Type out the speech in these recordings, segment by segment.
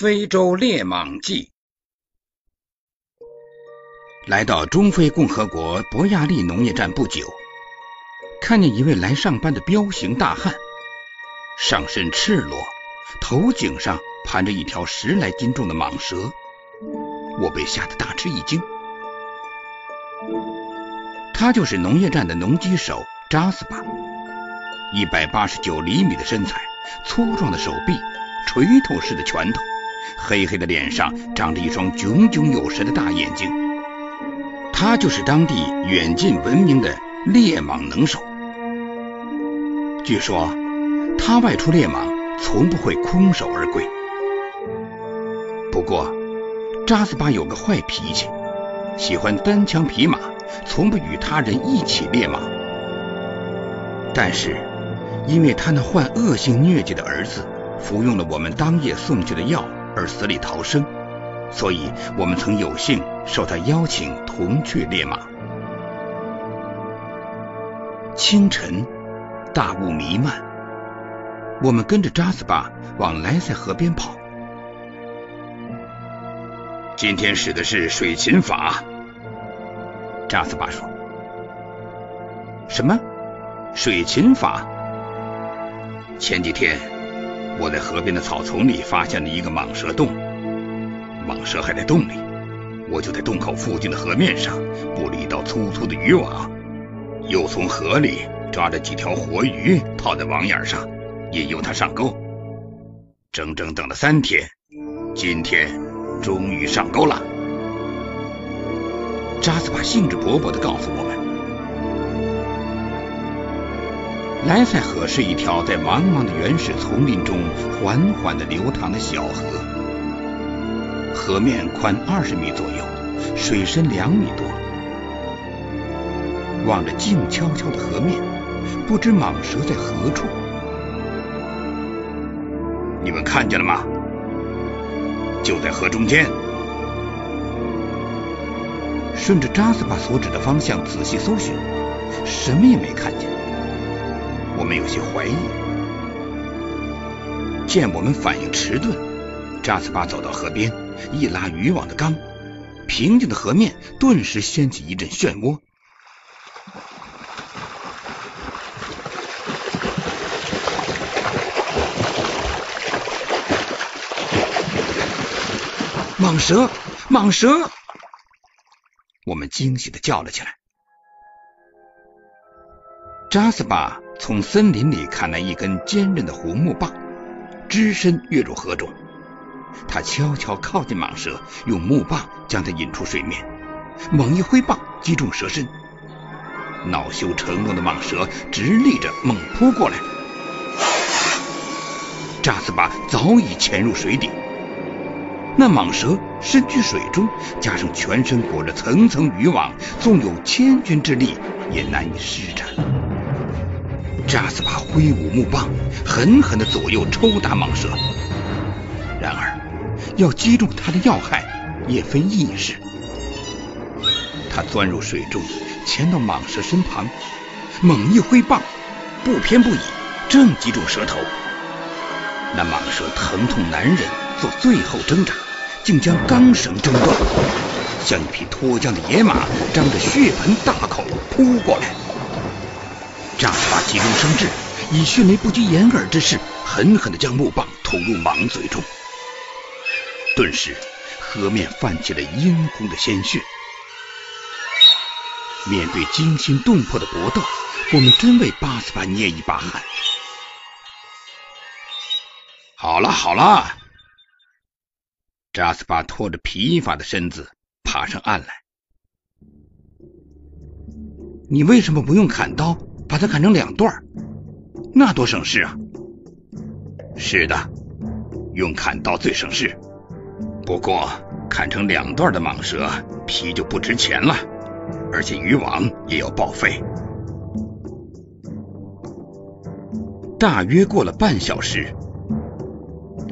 非洲猎蟒记。来到中非共和国博亚利农业站不久，看见一位来上班的彪形大汉，上身赤裸，头颈上盘着一条十来斤重的蟒蛇，我被吓得大吃一惊。他就是农业站的农机手扎斯巴，一百八十九厘米的身材，粗壮的手臂，锤头似的拳头，黑黑的脸上长着一双炯炯有神的大眼睛。他就是当地远近闻名的猎蟒能手。据说他外出猎蟒，从不会空手而归。不过扎斯巴有个坏脾气，喜欢单枪匹马，从不与他人一起猎蟒。但是因为他那患恶性疟疾的儿子服用了我们当夜送去的药而死里逃生。所以我们曾有幸受他邀请同去猎马。清晨，大雾弥漫，我们跟着扎斯巴往莱塞河边跑。今天使的是水禽法，扎斯巴说。什么？水禽法？前几天我在河边的草丛里发现了一个蟒蛇洞。蟒蛇还在洞里，我就在洞口附近的河面上布了一道粗粗的渔网，又从河里抓着几条活鱼套在网眼上，引诱它上钩。整整等了三天，今天终于上钩了。扎斯帕兴致勃勃地告诉我们，莱塞河是一条在茫茫的原始丛林中缓缓地流淌的小河。河面宽二十米左右，水深两米多。望着静悄悄的河面，不知蟒蛇在何处。你们看见了吗？就在河中间。顺着扎斯巴所指的方向仔细搜寻，什么也没看见。我们有些怀疑。见我们反应迟钝，扎斯巴走到河边。一拉渔网的竿，平静的河面顿时掀起一阵漩涡。蟒蛇，蟒蛇！我们惊喜的叫了起来。扎斯巴从森林里砍来一根坚韧的胡木棒，只身跃入河中。他悄悄靠近蟒蛇，用木棒将它引出水面，猛一挥棒击中蛇身。恼羞成怒的蟒蛇直立着猛扑过来，扎斯巴早已潜入水底。那蟒蛇身居水中，加上全身裹着层层渔网，纵有千钧之力也难以施展。扎斯帕挥舞木棒，狠狠的左右抽打蟒蛇。然而。要击中它的要害也非易事。他钻入水中，潜到蟒蛇身旁，猛一挥棒，不偏不倚，正击中蛇头。那蟒蛇疼痛难忍，做最后挣扎，竟将钢绳挣断，像一匹脱缰的野马，张着血盆大口扑过来。急中生智，以迅雷不及掩耳之势，狠狠地将木棒捅入蟒嘴中。顿时，河面泛起了殷红的鲜血。面对惊心动魄的搏斗，我们真为巴斯巴捏一把汗。好了好了，扎斯巴拖着疲乏的身子爬上岸来。你为什么不用砍刀把它砍成两段？那多省事啊！是的，用砍刀最省事。不过，砍成两段的蟒蛇皮就不值钱了，而且渔网也要报废。大约过了半小时，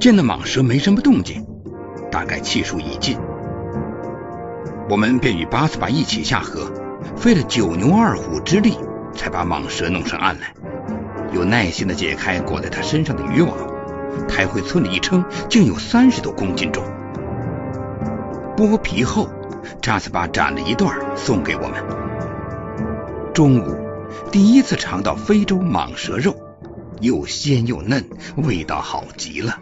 见那蟒蛇没什么动静，大概气数已尽，我们便与巴斯巴一起下河，费了九牛二虎之力，才把蟒蛇弄上岸来，又耐心的解开裹在它身上的渔网，抬回村里一称，竟有三十多公斤重。剥皮后，扎斯巴斩了一段送给我们。中午，第一次尝到非洲蟒蛇肉，又鲜又嫩，味道好极了。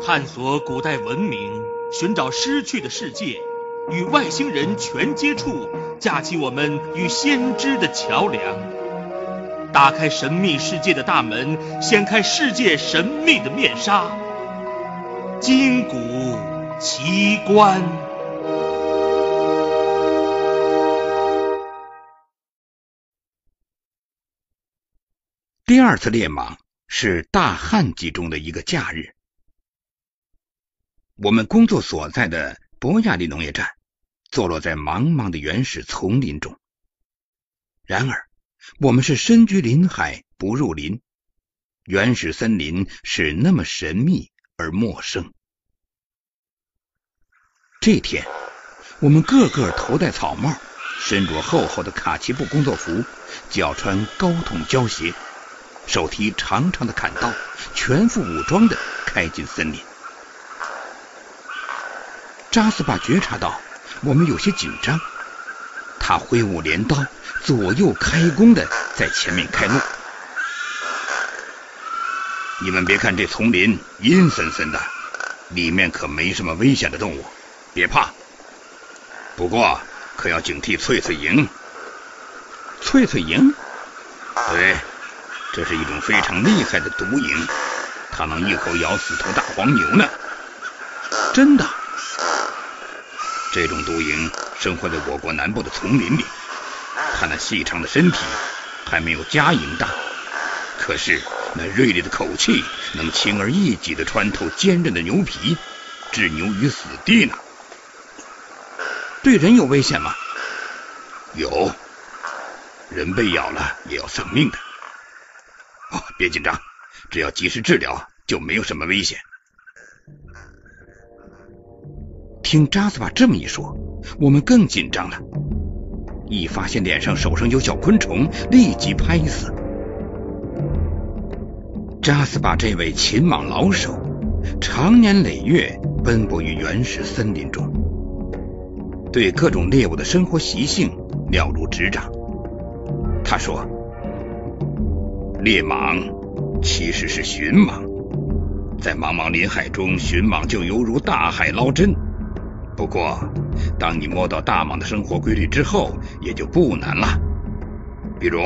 探索古代文明，寻找失去的世界，与外星人全接触，架起我们与先知的桥梁，打开神秘世界的大门，掀开世界神秘的面纱，金谷奇观。第二次猎蟒是大旱季中的一个假日。我们工作所在的博亚利农业站坐落在茫茫的原始丛林中。然而，我们是身居林海不入林，原始森林是那么神秘而陌生。这天，我们个个头戴草帽，身着厚厚的卡其布工作服，脚穿高筒胶鞋，手提长长的砍刀，全副武装的开进森林。扎斯巴觉察到我们有些紧张，他挥舞镰刀，左右开弓的在前面开路。你们别看这丛林阴森森的，里面可没什么危险的动物，别怕。不过可要警惕翠翠蝇。翠翠蝇？对，这是一种非常厉害的毒蝇，它能一口咬死头大黄牛呢。真的？这种毒蝇生活在我国南部的丛林里，它那细长的身体还没有家蝇大，可是那锐利的口气能轻而易举的穿透坚韧的牛皮，置牛于死地呢。对人有危险吗？有，人被咬了也要丧命的。哦，别紧张，只要及时治疗，就没有什么危险。听扎斯巴这么一说，我们更紧张了。一发现脸上、手上有小昆虫，立即拍死。扎斯巴这位擒蟒老手，常年累月奔波于原始森林中，对各种猎物的生活习性了如指掌。他说：“猎蟒其实是寻蟒，在茫茫林海中寻蟒，就犹如大海捞针。”不过，当你摸到大蟒的生活规律之后，也就不难了。比如，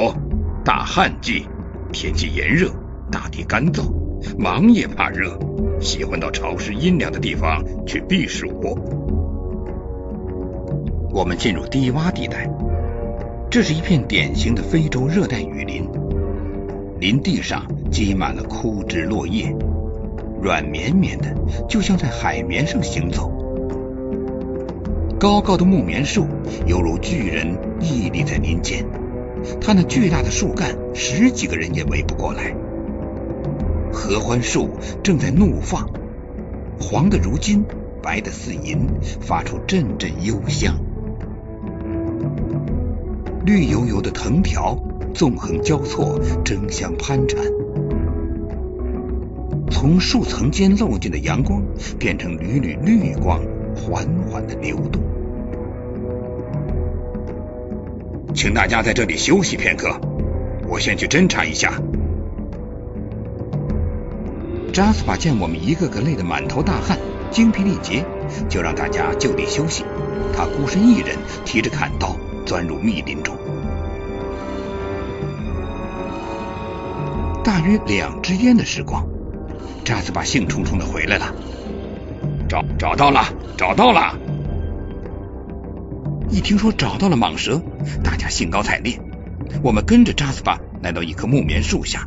大旱季，天气炎热，大地干燥，蟒也怕热，喜欢到潮湿阴凉的地方去避暑。我们进入低洼地带，这是一片典型的非洲热带雨林，林地上积满了枯枝落叶，软绵绵的，就像在海绵上行走。高高的木棉树犹如巨人屹立在林间，它那巨大的树干十几个人也围不过来。合欢树正在怒放，黄的如金，白的似银，发出阵阵幽香。绿油油的藤条纵横交错，争相攀缠。从树层间漏进的阳光变成缕缕绿光，缓缓的流动。请大家在这里休息片刻，我先去侦查一下。扎斯巴见我们一个个累得满头大汗、精疲力竭，就让大家就地休息。他孤身一人提着砍刀钻入密林中。大约两支烟的时光，扎斯巴兴冲冲的回来了。找找到了，找到了！一听说找到了蟒蛇，大家兴高采烈。我们跟着扎斯巴来到一棵木棉树下，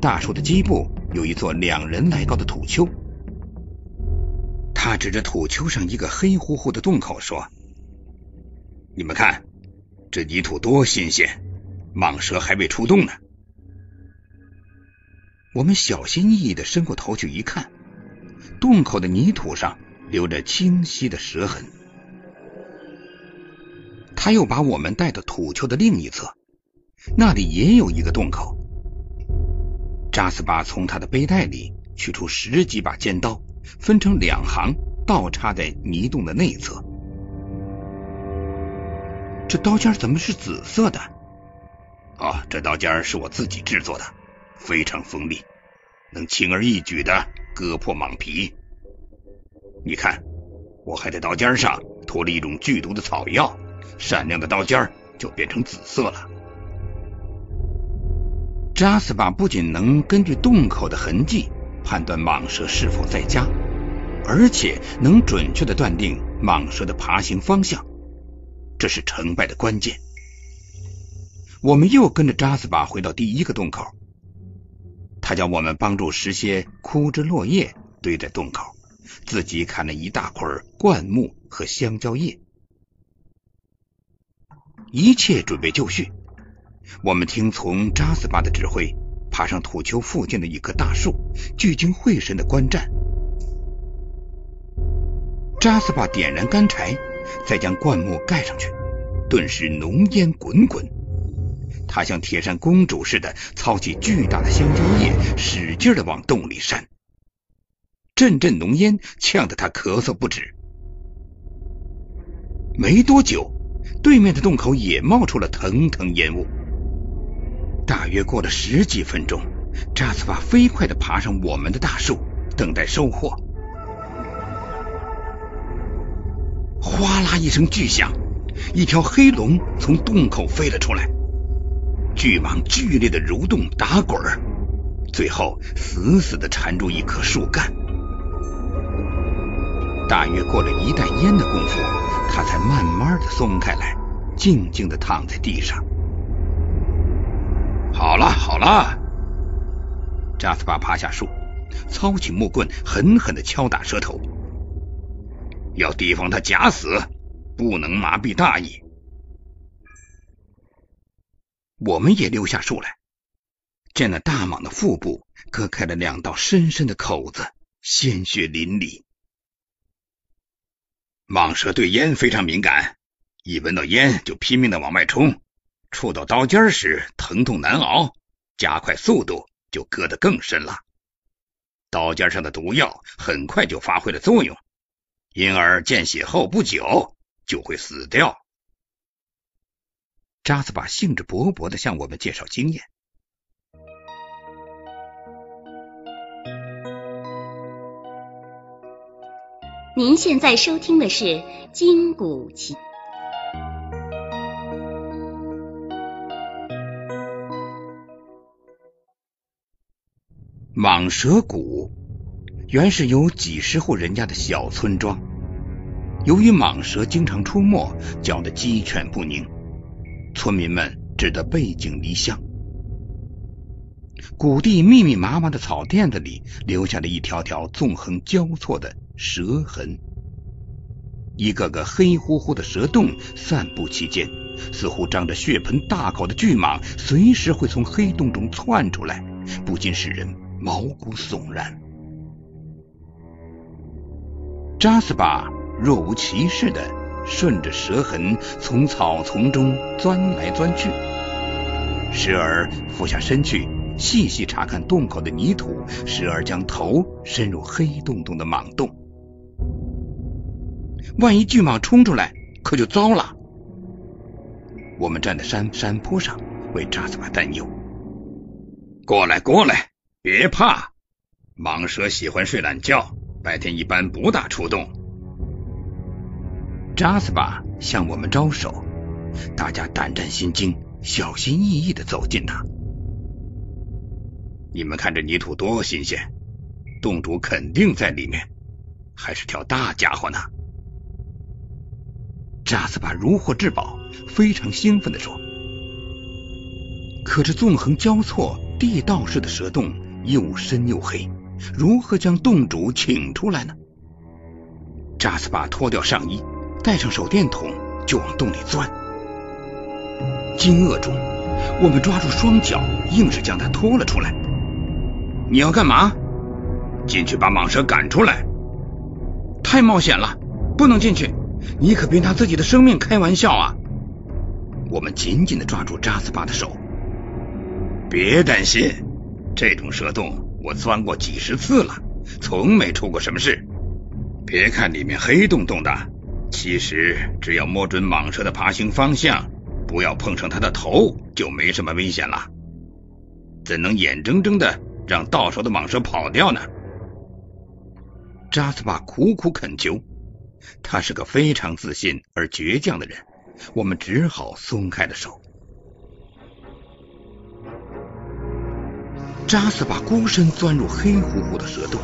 大树的基部有一座两人来高的土丘。他指着土丘上一个黑乎乎的洞口说：“你们看，这泥土多新鲜，蟒蛇还未出洞呢。”我们小心翼翼的伸过头去一看，洞口的泥土上留着清晰的蛇痕。他又把我们带到土丘的另一侧，那里也有一个洞口。扎斯巴从他的背带里取出十几把尖刀，分成两行，倒插在泥洞的内侧。这刀尖怎么是紫色的？哦，这刀尖是我自己制作的，非常锋利，能轻而易举的割破蟒皮。你看，我还在刀尖上涂了一种剧毒的草药，闪亮的刀尖就变成紫色了。扎斯巴不仅能根据洞口的痕迹判断蟒蛇是否在家，而且能准确的断定蟒蛇的爬行方向，这是成败的关键。我们又跟着扎斯巴回到第一个洞口，他叫我们帮助拾些枯枝落叶堆在洞口，自己砍了一大块灌木和香蕉叶，一切准备就绪。我们听从扎斯巴的指挥，爬上土丘附近的一棵大树，聚精会神的观战。扎斯巴点燃干柴，再将灌木盖上去，顿时浓烟滚滚。他像铁扇公主似的，操起巨大的香蕉叶，使劲的往洞里扇，阵阵浓烟呛得他咳嗽不止。没多久，对面的洞口也冒出了腾腾烟雾。大约过了十几分钟，扎斯巴飞快的爬上我们的大树，等待收获。哗啦一声巨响，一条黑龙从洞口飞了出来，巨蟒剧烈的蠕动打滚，最后死死的缠住一棵树干。大约过了一袋烟的功夫，它才慢慢的松开来，静静的躺在地上。好了好了，扎斯巴爬下树，操起木棍，狠狠的敲打蛇头。要提防他假死，不能麻痹大意。我们也溜下树来，见那大蟒的腹部割开了两道深深的口子，鲜血淋漓。蟒蛇对烟非常敏感，一闻到烟就拼命的往外冲。触到刀尖时疼痛难熬，加快速度就割得更深了。刀尖上的毒药很快就发挥了作用，因而见血后不久就会死掉。扎斯巴兴致勃勃地向我们介绍经验。您现在收听的是《金谷奇》。蟒蛇谷原是有几十户人家的小村庄，由于蟒蛇经常出没，搅得鸡犬不宁，村民们只得背井离乡。谷地密密麻麻的草甸子里，留下了一条条纵横交错的蛇痕，一个个黑乎乎的蛇洞散布其间，似乎张着血盆大口的巨蟒随时会从黑洞中窜出来，不禁使人。毛骨悚然。扎斯巴若无其事的顺着蛇痕从草丛中钻来钻去，时而俯下身去细细查看洞口的泥土，时而将头伸入黑洞洞的蟒洞。万一巨蟒冲出来，可就糟了。我们站在山山坡上，为扎斯巴担忧。过来，过来。别怕，蟒蛇喜欢睡懒觉，白天一般不大出动。扎斯巴向我们招手，大家胆战心惊，小心翼翼的走近他。你们看这泥土多新鲜，洞主肯定在里面，还是条大家伙呢。扎斯巴如获至宝，非常兴奋的说：“可这纵横交错、地道式的蛇洞。”又深又黑，如何将洞主请出来呢？扎斯巴脱掉上衣，带上手电筒，就往洞里钻。惊愕中，我们抓住双脚，硬是将他拖了出来。你要干嘛？进去把蟒蛇赶出来？太冒险了，不能进去！你可别拿自己的生命开玩笑啊！我们紧紧的抓住扎斯巴的手。别担心，这种蛇洞我钻过几十次了，从没出过什么事。别看里面黑洞洞的，其实只要摸准蟒蛇的爬行方向，不要碰上它的头，就没什么危险了。怎能眼睁睁的让到手的蟒蛇跑掉呢？扎斯巴苦苦恳求，他是个非常自信而倔强的人，我们只好松开了手。扎斯巴孤身钻入黑乎乎的蛇洞，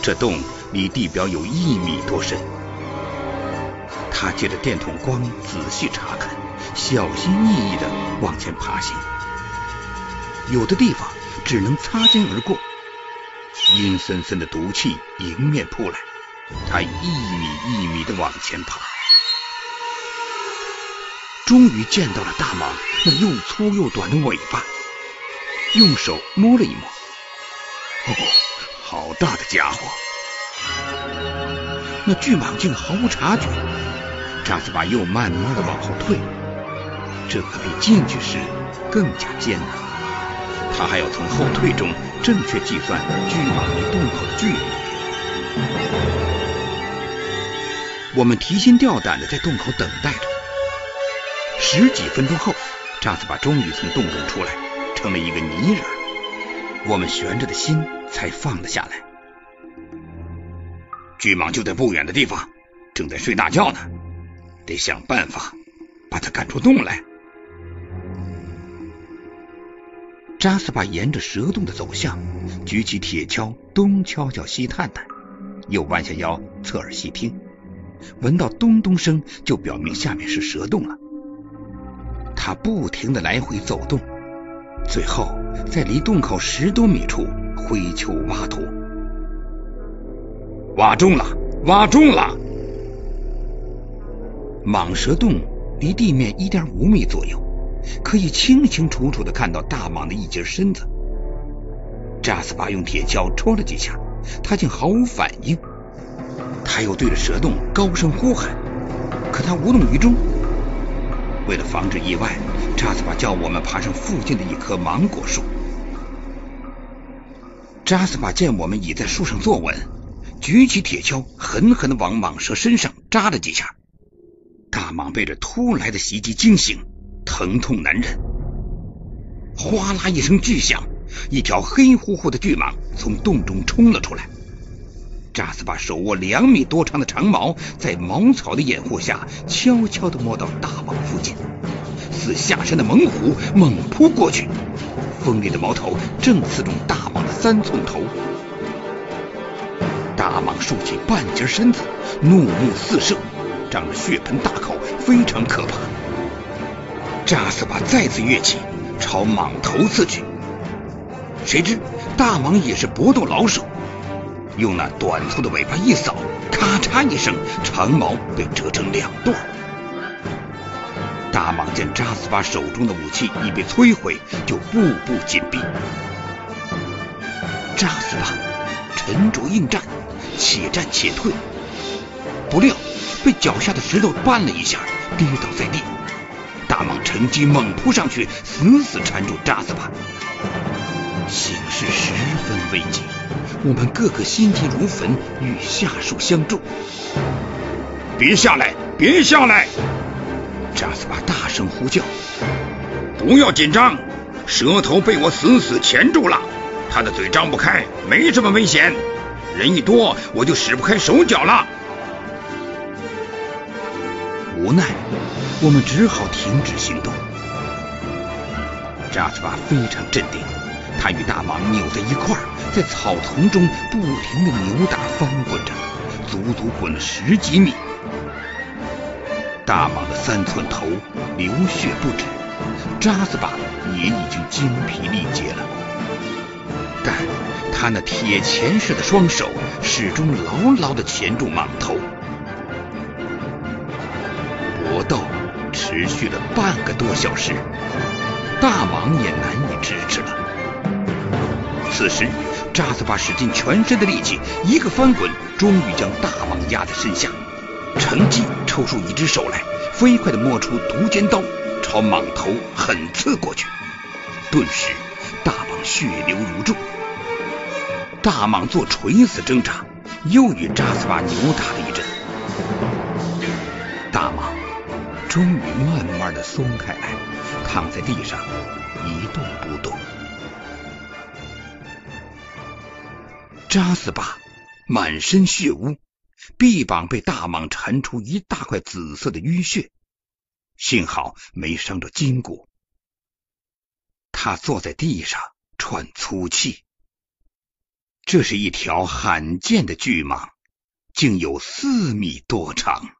这洞离地表有一米多深。他借着电筒光仔细查看，小心翼翼的往前爬行。有的地方只能擦肩而过，阴森森的毒气迎面扑来，他一米一米的往前爬，终于见到了大蟒那又粗又短的尾巴，用手摸了一摸，哦，好大的家伙！那巨蟒竟毫无察觉，扎斯巴又慢慢的往后退，这可比进去时更加艰难。他还要从后退中正确计算巨蟒离洞口的距离。我们提心吊胆的在洞口等待着。十几分钟后，扎斯巴终于从洞中出来，成了一个泥人。我们悬着的心才放了下来。巨蟒就在不远的地方，正在睡大觉呢，得想办法把它赶出洞来。扎斯巴沿着蛇洞的走向，举起铁锹，东敲敲西探探，又弯下腰侧耳细听，闻到咚咚声就表明下面是蛇洞了。他不停的来回走动，最后在离洞口十多米处挥锹挖土，挖中了，挖中了！蟒蛇洞离地面一点五米左右。可以清清楚楚的看到大蟒的一截身子。扎斯巴用铁锹戳了几下，他竟毫无反应。他又对着蛇洞高声呼喊，可他无动于衷。为了防止意外，扎斯巴叫我们爬上附近的一棵芒果树。扎斯巴见我们已在树上坐稳，举起铁锹，狠狠的往蟒蛇身上扎了几下。大蟒被这突来的袭击惊醒。疼痛难忍，哗啦一声巨响，一条黑乎乎的巨蟒从洞中冲了出来。扎斯巴手握两米多长的长矛，在茅草的掩护下，悄悄地摸到大蟒附近，似下山的猛虎猛扑过去，锋利的矛头正刺中大蟒的三寸头。大蟒竖起半截身子，怒目四射，张着血盆大口，非常可怕。扎斯巴再次跃起，朝蟒头刺去。谁知大蟒也是搏斗老手，用那短粗的尾巴一扫，咔嚓一声，长矛被折成两段。大蟒见扎斯巴手中的武器已被摧毁，就步步紧逼。扎斯巴沉着应战，且战且退，不料被脚下的石头绊了一下，跌倒在地。大蟒趁机猛扑上去，死死缠住扎斯巴，形势十分危急。我们个个心急如焚，与下属相助。别下来，别下来！扎斯巴大声呼叫。不要紧张，蛇头被我死死钳住了，他的嘴张不开，没什么危险。人一多，我就使不开手脚了。无奈。我们只好停止行动。扎斯巴非常镇定，他与大蟒扭在一块儿，在草丛中不停的扭打翻滚着，足足滚了十几米。大蟒的三寸头流血不止，扎斯巴也已经精疲力竭了，但他那铁钳似的双手始终牢牢的钳住蟒头。搏斗。持续了半个多小时，大蟒也难以支持了。此时，扎斯巴使尽全身的力气，一个翻滚，终于将大蟒压在身下，乘机抽出一只手来，飞快的摸出毒尖刀，朝蟒头狠刺过去。顿时，大蟒血流如注。大蟒做垂死挣扎，又与扎斯巴扭打了一阵。终于慢慢的松开来，躺在地上一动不动。扎斯巴满身血污，臂膀被大蟒缠出一大块紫色的淤血，幸好没伤着筋骨。他坐在地上喘粗气。这是一条罕见的巨蟒，竟有四米多长。